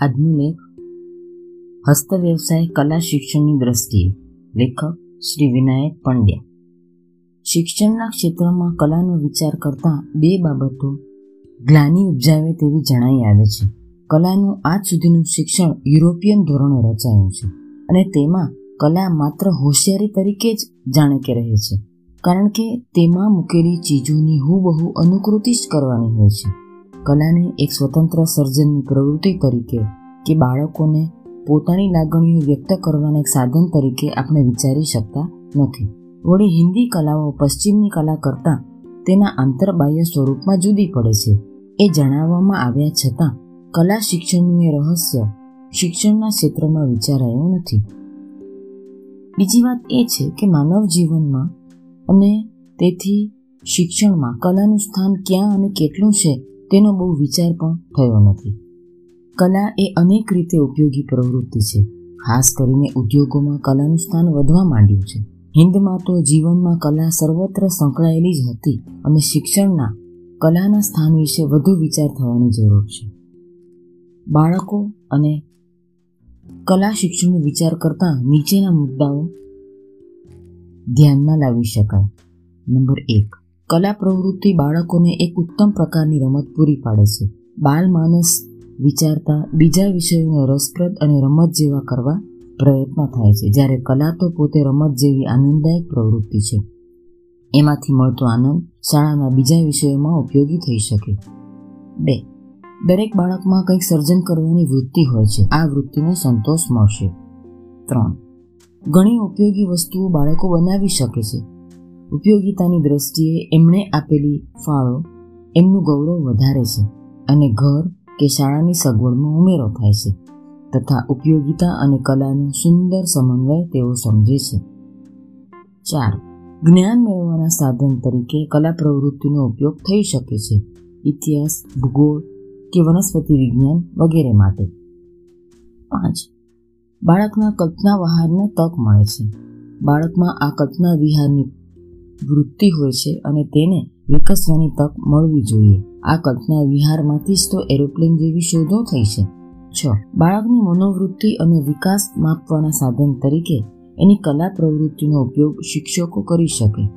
આજનો લેખ હસ્ત વ્યવસાય કલા શિક્ષણની દ્રષ્ટિએ લેખક શ્રી વિનાયક પંડ્યા. શિક્ષણના ક્ષેત્રમાં કલાનો વિચાર કરતા બે બાબતો ગ્લાની ઉપજાવે તેવી જણાઈ આવે છે. કલાનું આજ સુધીનું શિક્ષણ યુરોપિયન ધોરણે રચાયું છે અને તેમાં કલા માત્ર હોશિયારી તરીકે જ જાણે કે રહે છે. કારણ કે તેમાં મૂકેલી ચીજોની હુબહુ અનુકૃતિ જ કરવાની હોય છે. કલાને એક સ્વતંત્ર સર્જનની પ્રવૃત્તિ તરીકે કે બાળકોને પોતાની લાગણીઓ વ્યક્ત કરવાના એક સાધન તરીકે આપણે વિચારી શકતા નથી. વળી હિન્દી કલાઓ પશ્ચિમની કલા કરતાં તેના આંતરબાહ્ય સ્વરૂપમાં જુદી પડે છે. એ જણાવવામાં આવ્યા છતાં કલા શિક્ષણનું એ રહસ્ય શિક્ષણના ક્ષેત્રમાં વિચારાયું નથી. બીજી વાત એ છે કે માનવ જીવનમાં અને તેથી શિક્ષણમાં કલાનું સ્થાન ક્યાં અને કેટલું છે તેનો બહુ વિચાર પણ થયો નથી. કલા એ અનેક રીતે ઉપયોગી પ્રવૃત્તિ છે. ખાસ કરીને ઉદ્યોગોમાં કલાનું સ્થાન વધવા માંડ્યું છે. હિન્દમાં તો જીવનમાં કલા સર્વત્ર સંકળાયેલી જ હતી અને શિક્ષણના કલાના સ્થાન વિશે વધુ વિચાર થવાની જરૂર છે. બાળકો અને કલા શિક્ષણનો વિચાર કરતા નીચેના મુદ્દાઓ ધ્યાનમાં લાવી શકાય. નંબર એક. કલા પ્રવૃત્તિ બાળકોને એક ઉત્તમ પ્રકારની રમત પૂરી પાડે છે. બાલ માનસ વિચારતા બીજા વિષયોને રસપ્રદ અને રમત જેવા કરવા પ્રયત્ન થાય છે, જ્યારે કલા તો પોતે રમત જેવી આનંદદાયક પ્રવૃત્તિ છે. એમાંથી મળતો આનંદ શાળાના બીજા વિષયોમાં ઉપયોગી થઈ શકે. બે. દરેક બાળકમાં કંઈક સર્જન કરવાની વૃત્તિ હોય છે. આ વૃત્તિને સંતોષ મળશે. ત્રણ. ઘણી ઉપયોગી વસ્તુઓ બાળકો બનાવી શકે છે. ઉપયોગિતાની દ્રષ્ટિએ એમણે આપેલી ફાળો એમનું ગૌરવ વધારે છે અને ઘર કે શાળાની સગવડમાં ઉમેરો થાય છે તથા ઉપયોગિતા અને કલાનો સુંદર સમન્વય તેઓ સમજે છે. ચાર. જ્ઞાન મેળવવાના સાધન તરીકે કલા પ્રવૃત્તિનો ઉપયોગ થઈ શકે છે. ઇતિહાસ, ભૂગોળ કે વનસ્પતિ વિજ્ઞાન વગેરે માટે. પાંચ. બાળકના કલ્પના વહારને તક મળે છે. બાળકમાં આ કલ્પના વિહારની વૃત્તિ હોય છે અને તેને વિકસવાની તક મળવી જોઈએ. આ કલ્પના વિહારમાંથી જ તો એરોપ્લેન જેવી શોધો થઈ છે. છ. બાળકની મનોવૃત્તિ અને વિકાસ માપવાના સાધન તરીકે એની કલા પ્રવૃત્તિનો ઉપયોગ શિક્ષકો કરી શકે.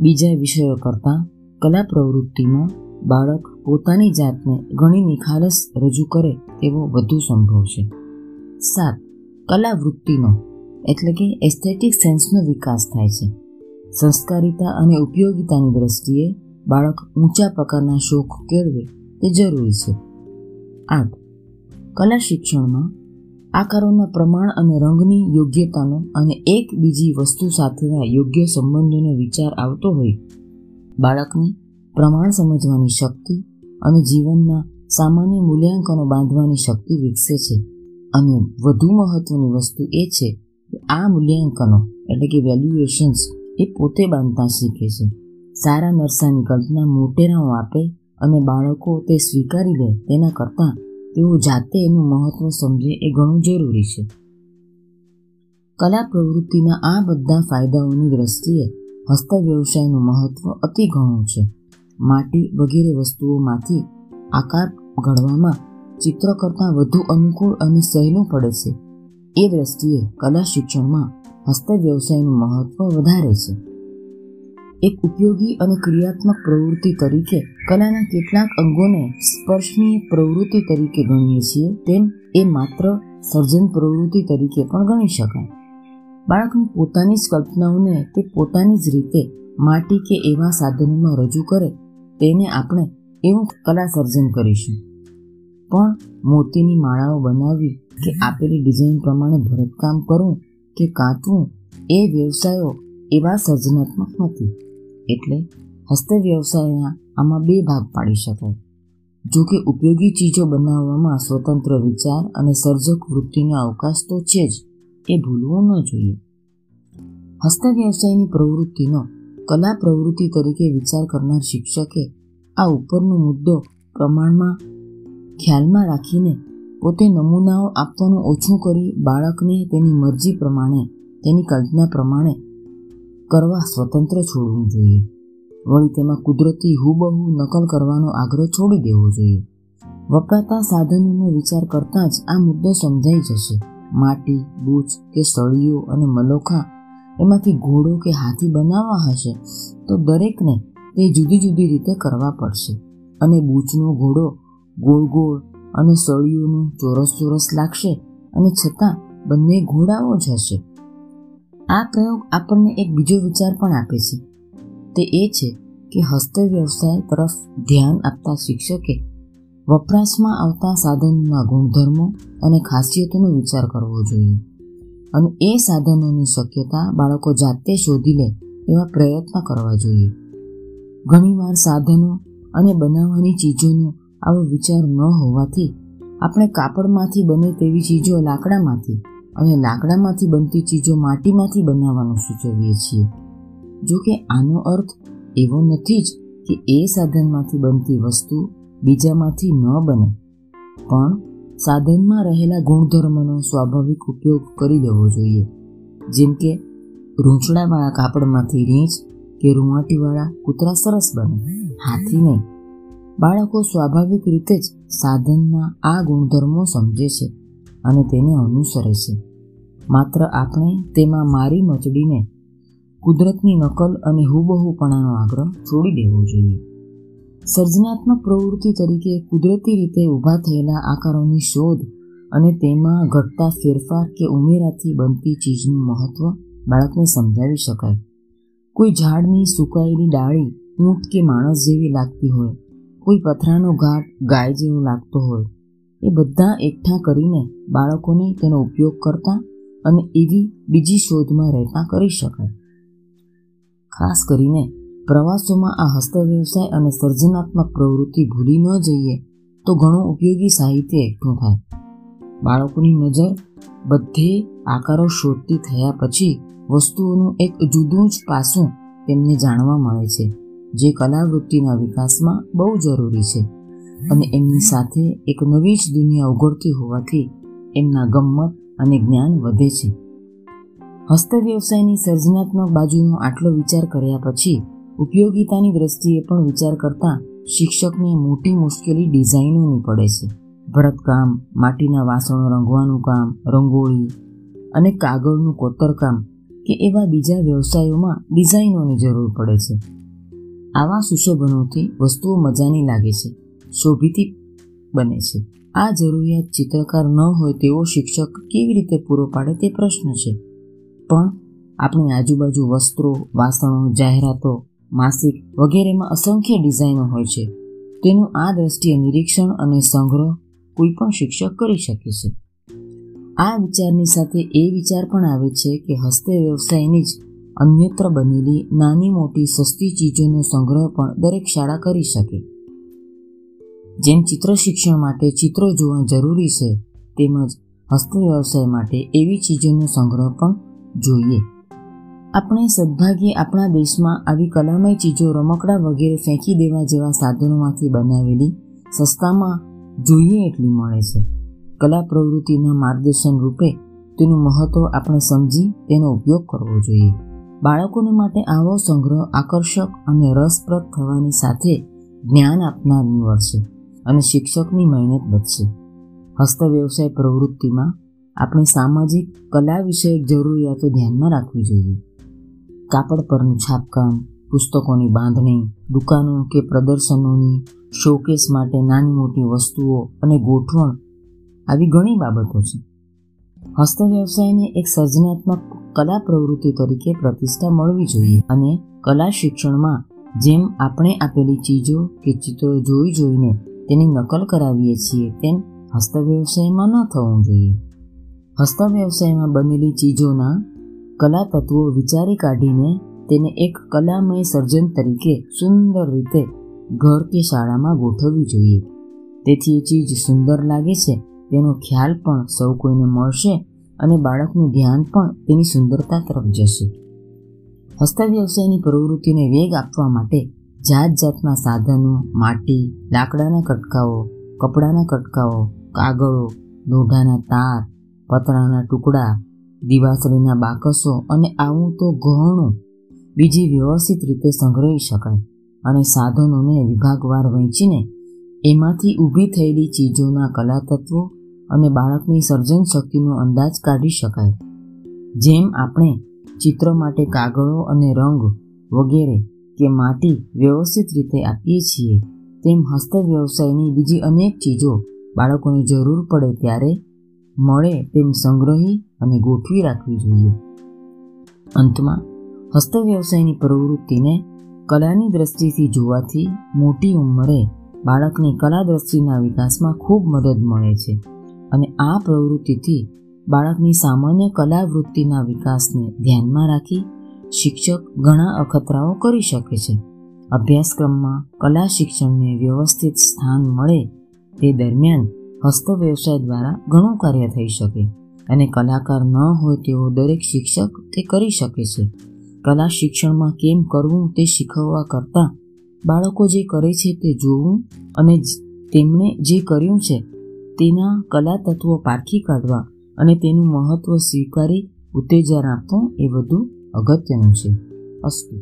બીજા વિષયો કરતાં, કલા પ્રવૃત્તિમાં બાળક પોતાની જાતને ઘણી નિખાલસ રજૂ કરે તેવો વધુ સંભવ છે. સાત. કલા વૃત્તિનો એટલે કે એસ્થેટિક સેન્સનો વિકાસ થાય છે. સંસ્કારિતા અને ઉપયોગિતાની દ્રષ્ટિએ બાળક ઊંચા પ્રકારના શોખ કેળવે તે જરૂરી છે. આઠ. કલા શિક્ષણમાં આકારોના પ્રમાણ અને રંગની યોગ્યતાનો અને એક બીજી વસ્તુ સાથેના યોગ્ય સંબંધોનો વિચાર આવતો હોય. બાળકને પ્રમાણ સમજવાની શક્તિ અને જીવનના સામાન્ય મૂલ્યાંકનો બાંધવાની શક્તિ વિકસે છે. અને વધુ મહત્વની વસ્તુ એ છે કે આ મૂલ્યાંકનો એટલે કે વેલ્યુએશન્સ એ પોતે બાંધતા શીખે છે. સારા નરસાની કલ્પના મોટેરાઓ આપે અને બાળકો તે સ્વીકારી લે તેના કરતાં તેઓ જાતે એનું મહત્વ સમજે એ ઘણું જરૂરી છે. કલા પ્રવૃત્તિના આ બધા ફાયદાઓની દ્રષ્ટિએ હસ્ત વ્યવસાયનું મહત્વ અતિ ઘણું છે. માટી વગેરે વસ્તુઓમાંથી આકાર ઘડવામાં ચિત્ર કરતાં વધુ અનુકૂળ અને સહેલું પડે છે. એ દ્રષ્ટિએ કલા શિક્ષણમાં હસ્ત વ્યવસાયનું મહત્વ વધારે છે. એક ઉપયોગી અને ક્રિયાત્મક પ્રવૃત્તિ તરીકે કલાના કેટલાક અંગોને સ્પર્શનીય પ્રવૃત્તિ તરીકે ગણીએ છીએ, તેમ એ માત્ર સર્જન પ્રવૃત્તિ તરીકે પણ ગણી શકાય. બાળકની પોતાની જ કલ્પનાઓને તે પોતાની જ રીતે માટી કે એવા સાધનોમાં રજૂ કરે, તેને આપણે એવું કલા સર્જન કરીશું. પણ મોતીની માળાઓ બનાવવી કે આપેલી ડિઝાઇન પ્રમાણે ભરતકામ કરવું કે કાંતવું એ વ્યવસાયો એવા સર્જનાત્મક નથી. એટલે હસ્ત વ્યવસાયના આમાં બે ભાગ પાડી શકાય. જો કે ઉપયોગી ચીજો બનાવવામાં સ્વતંત્ર વિચાર અને સર્જક વૃત્તિનો અવકાશ તો છે જ, એ ભૂલવું ન જોઈએ. હસ્ત વ્યવસાયની પ્રવૃત્તિનો કલા પ્રવૃત્તિ તરીકે વિચાર કરનાર શિક્ષકે આ ઉપરનો મુદ્દો પ્રમાણમાં ખ્યાલમાં રાખીને પોતે નમૂનાઓ આપવાનું ઓછું કરી બાળકને તેની મરજી પ્રમાણે, તેની કલ્પના પ્રમાણે કરવા સ્વતંત્ર છોડવું જોઈએ. વળી તેમાં કુદરતી હુબહુ નકલ કરવાનો આગ્રહ છોડી દેવો જોઈએ. વપરાતા સાધનોનો વિચાર કરતાં જ આ મુદ્દો સમજાઈ જશે. માટી, બૂચ કે સળીઓ અને મલોખા એમાંથી ઘોડો કે હાથી બનાવવા હશે તો દરેકને તે જુદી જુદી રીતે કરવા પડશે. અને બૂચનો ઘોડો ગોળ ગોળ અને સળીઓનું ચોરસ ચોરસ લાગશે અને છતાં બંને ઘોડાઓ જ હશે આ પ્રયોગ આપણને એક બીજો વિચાર પણ આપે છે. તે એ છે કે હસ્ત વ્યવસાય તરફ ધ્યાન આપતા શિક્ષકે વપરાશમાં આવતા સાધનોના ગુણધર્મો અને ખાસિયતોનો વિચાર કરવો જોઈએ અને એ સાધનોની શક્યતા બાળકો જાતે શોધી લે એવા પ્રયત્ન કરવા જોઈએ. ઘણીવાર સાધનો અને બનાવવાની ચીજોનો આવો વિચાર ન હોવાથી આપણે કાપડમાંથી બને તેવી ચીજો લાકડામાંથી અને લાકડામાંથી બનતી ચીજો માટીમાંથી બનાવવાનું સૂચવીએ છીએ. જો કે આનો અર્થ એવો નથી જ કે એ સાધનમાંથી બનતી વસ્તુ બીજામાંથી ન બને, પણ સાધનમાં રહેલા ગુણધર્મનો સ્વાભાવિક ઉપયોગ કરી લેવો જોઈએ. જેમ કે રૂંચડાવાળા કાપડમાંથી રીંચ કે રૂંવાટીવાળા કૂતરા સરસ બને, હાથી નહીં. બાળકો સ્વાભાવિક રીતે જ સાધનના આ ગુણધર્મો સમજે છે અને તેને અનુસરે છે. માત્ર આપણે તેમાં મારી મચડીને કુદરતની નકલ અને હુબહુપણાનો આગ્રહ છોડી દેવો જોઈએ. સર્જનાત્મક પ્રવૃત્તિ તરીકે કુદરતી રીતે ઊભા થયેલા આકારોની શોધ અને તેમાં ઘટતા ફેરફાર કે ઉમેરાથી બનતી ચીજનું મહત્વ બાળકને સમજાવી શકાય. કોઈ ઝાડની સુકાયેલી ડાળી, ઊંટ કે માણસ જેવી લાગતી હોય કોઈ પથરાનો ઘાટ ગાય જેવો લાગતો હોય. એ બધા એકઠા કરીને બાળકોને તેનો ઉપયોગ કરતા અને એવી બીજી શોધમાં રહેતા કરી શકાય. ખાસ કરીને પ્રવાસોમાં આ હસ્ત વ્યવસાય અને સર્જનાત્મક પ્રવૃત્તિ ભૂલી ન જઈએ તો ઘણું ઉપયોગી સાહિત્ય એકઠું થાય. બાળકોની નજર બધે આકારો શોધતી થયા પછી વસ્તુઓનું એક જુદું જ પાસું તેમને જાણવા મળે છે. જે કલાવૃત્તિના વિકાસમાં બહુ જરૂરી છે અને એમની સાથે એક નવી જ દુનિયા ઉઘડતી હોવાથી એમના ગમ્મત અને જ્ઞાન વધે છે. હસ્ત વ્યવસાયની સર્જનાત્મક બાજુનો આટલો વિચાર કર્યા પછી ઉપયોગિતાની દ્રષ્ટિએ પણ વિચાર કરતા શિક્ષકને મોટી મુશ્કેલી ડિઝાઇનોની પડે છે. ભરતકામ, માટીના વાસણો રંગવાનું કામ, રંગોળી અને કાગળનું કોતરકામ કે એવા બીજા વ્યવસાયોમાં ડિઝાઇનોની જરૂર પડે છે. આવા સુશોભનોથી વસ્તુઓ મજાની લાગે છે, શોભિતી બને છે. આ જરૂરિયાત ચિત્રકાર ન હોય તેવો શિક્ષક કેવી રીતે પૂરો પાડે તે પ્રશ્ન છે. પણ આપણી આજુબાજુ વસ્ત્રો, વાસણો, જાહેરાતો, માસિક વગેરેમાં અસંખ્ય ડિઝાઇનો હોય છે. તેનું આ દ્રષ્ટિએ નિરીક્ષણ અને સંગ્રહ કોઈ પણ શિક્ષક કરી શકે છે. આ વિચારની સાથે એ વિચાર પણ આવે છે કે હસ્ત વ્યવસાયની જ અન્યત્ર બનેલી નાની મોટી સસ્તી ચીજોનો સંગ્રહ પણ દરેક શાળા કરી શકે. જેમ ચિત્ર શિક્ષણ માટે ચિત્રો જોવા જરૂરી છે, તેમજ હસ્ત વ્યવસાય માટે એવી ચીજોનો સંગ્રહ પણ જોઈએ. આપણે સદભાગ્યે આપણા દેશમાં આવી કલામય ચીજો રમકડા વગેરે ફેંકી દેવા જેવા સાધનોમાંથી બનાવેલી સસ્તામાં જોઈએ એટલી મળે છે. કલા પ્રવૃત્તિના માર્ગદર્શન રૂપે તેનું મહત્વ આપણે સમજી તેનો ઉપયોગ કરવો જોઈએ. બાળકોને માટે આવો સંગ્રહ, આકર્ષક અને રસપ્રદ થવાની સાથે જ્ઞાન આપનાર નીવડશે અને શિક્ષકની મહેનત બચશે હસ્ત વ્યવસાય પ્રવૃત્તિમાં આપણે સામાજિક કલા વિષયક જરૂરિયાતો ધ્યાનમાં રાખવી જોઈએ. કાપડ પરનું છાપકામ, પુસ્તકોની બાંધણી, દુકાનો કે પ્રદર્શનોની શોકેસ માટે નાની મોટી વસ્તુઓ અને ગોઠવણ, આવી ઘણી બાબતો છે. હસ્ત વ્યવસાયને એક સર્જનાત્મક કલા પ્રવૃત્તિ તરીકે પ્રતિષ્ઠા મળવી જોઈએ. અને કલા શિક્ષણમાં જેમ આપણે આપેલી ચીજો કે ચિત્રો જોઈ જોઈને તેની નકલ કરાવીએ છીએ, તેમ હસ્ત વ્યવસાયમાં ન થવું જોઈએ. હસ્ત વ્યવસાયમાં બનેલી ચીજોના કલા તત્વો વિચારી કાઢીને તેને એક કલામય સર્જન તરીકે સુંદર રીતે ઘર કે શાળામાં ગોઠવવી જોઈએ. તેથી એ ચીજ સુંદર લાગે છે, તેનો ખ્યાલ પણ સૌ કોઈને મળશે અને બાળકનું ધ્યાન પણ તેની સુંદરતા તરફ જશે. હસ્ત વ્યવસાયની પ્રવૃત્તિને વેગ આપવા માટે જાત જાતના સાધનો, માટી, લાકડાના કટકાઓ, કપડાના કટકાઓ, કાગળો, દોઢાના તાર, પતરાના ટુકડા, દિવાસળીના બાકસો અને આવું તો ઘણું. બીજી વ્યવસ્થિત રીતે સંગ્રહી શકાય અને સાધનોને વિભાગવાર વહેંચીને એમાંથી ઊભી થયેલી ચીજોના કલા અને બાળકની સર્જન શક્તિનો અંદાજ કાઢી શકાય. જેમ આપણે ચિત્ર માટે કાગળો અને રંગ વગેરે કે માટી વ્યવસ્થિત રીતે આપીએ છીએ, તેમ હસ્ત વ્યવસાયની બીજી અનેક ચીજો બાળકોને જરૂર પડે ત્યારે મળે તેમ સંગ્રહી અને ગોઠવી રાખવી જોઈએ. અંતમાં હસ્ત વ્યવસાયની પ્રવૃત્તિને કલાની દ્રષ્ટિથી જોવાથી મોટી ઉંમરે બાળકની કલા દ્રષ્ટિના વિકાસમાં ખૂબ મદદ મળે છે. અને આ પ્રવૃત્તિથી બાળકની સામાન્ય કલા વૃત્તિના વિકાસને ધ્યાનમાં રાખી શિક્ષક ઘણા અખતરાઓ કરી શકે છે. અભ્યાસક્રમમાં કલા શિક્ષણને વ્યવસ્થિત સ્થાન મળે તે દરમિયાન હસ્ત વ્યવસાય દ્વારા ઘણું કાર્ય થઈ શકે અને કલાકાર ન હોય તેવો દરેક શિક્ષક તે કરી શકે છે. કલા શિક્ષણમાં કેમ કરવું તે શીખવવા કરતાં બાળકો જે કરે છે તે જોવું અને તેમણે જે કર્યું છે તેના કલા તત્વો પારખી કાઢવા અને તેનું મહત્વ સ્વીકારી ઉત્તેજન આપવું એ વધુ અગત્યનું છે. અસ્તુ.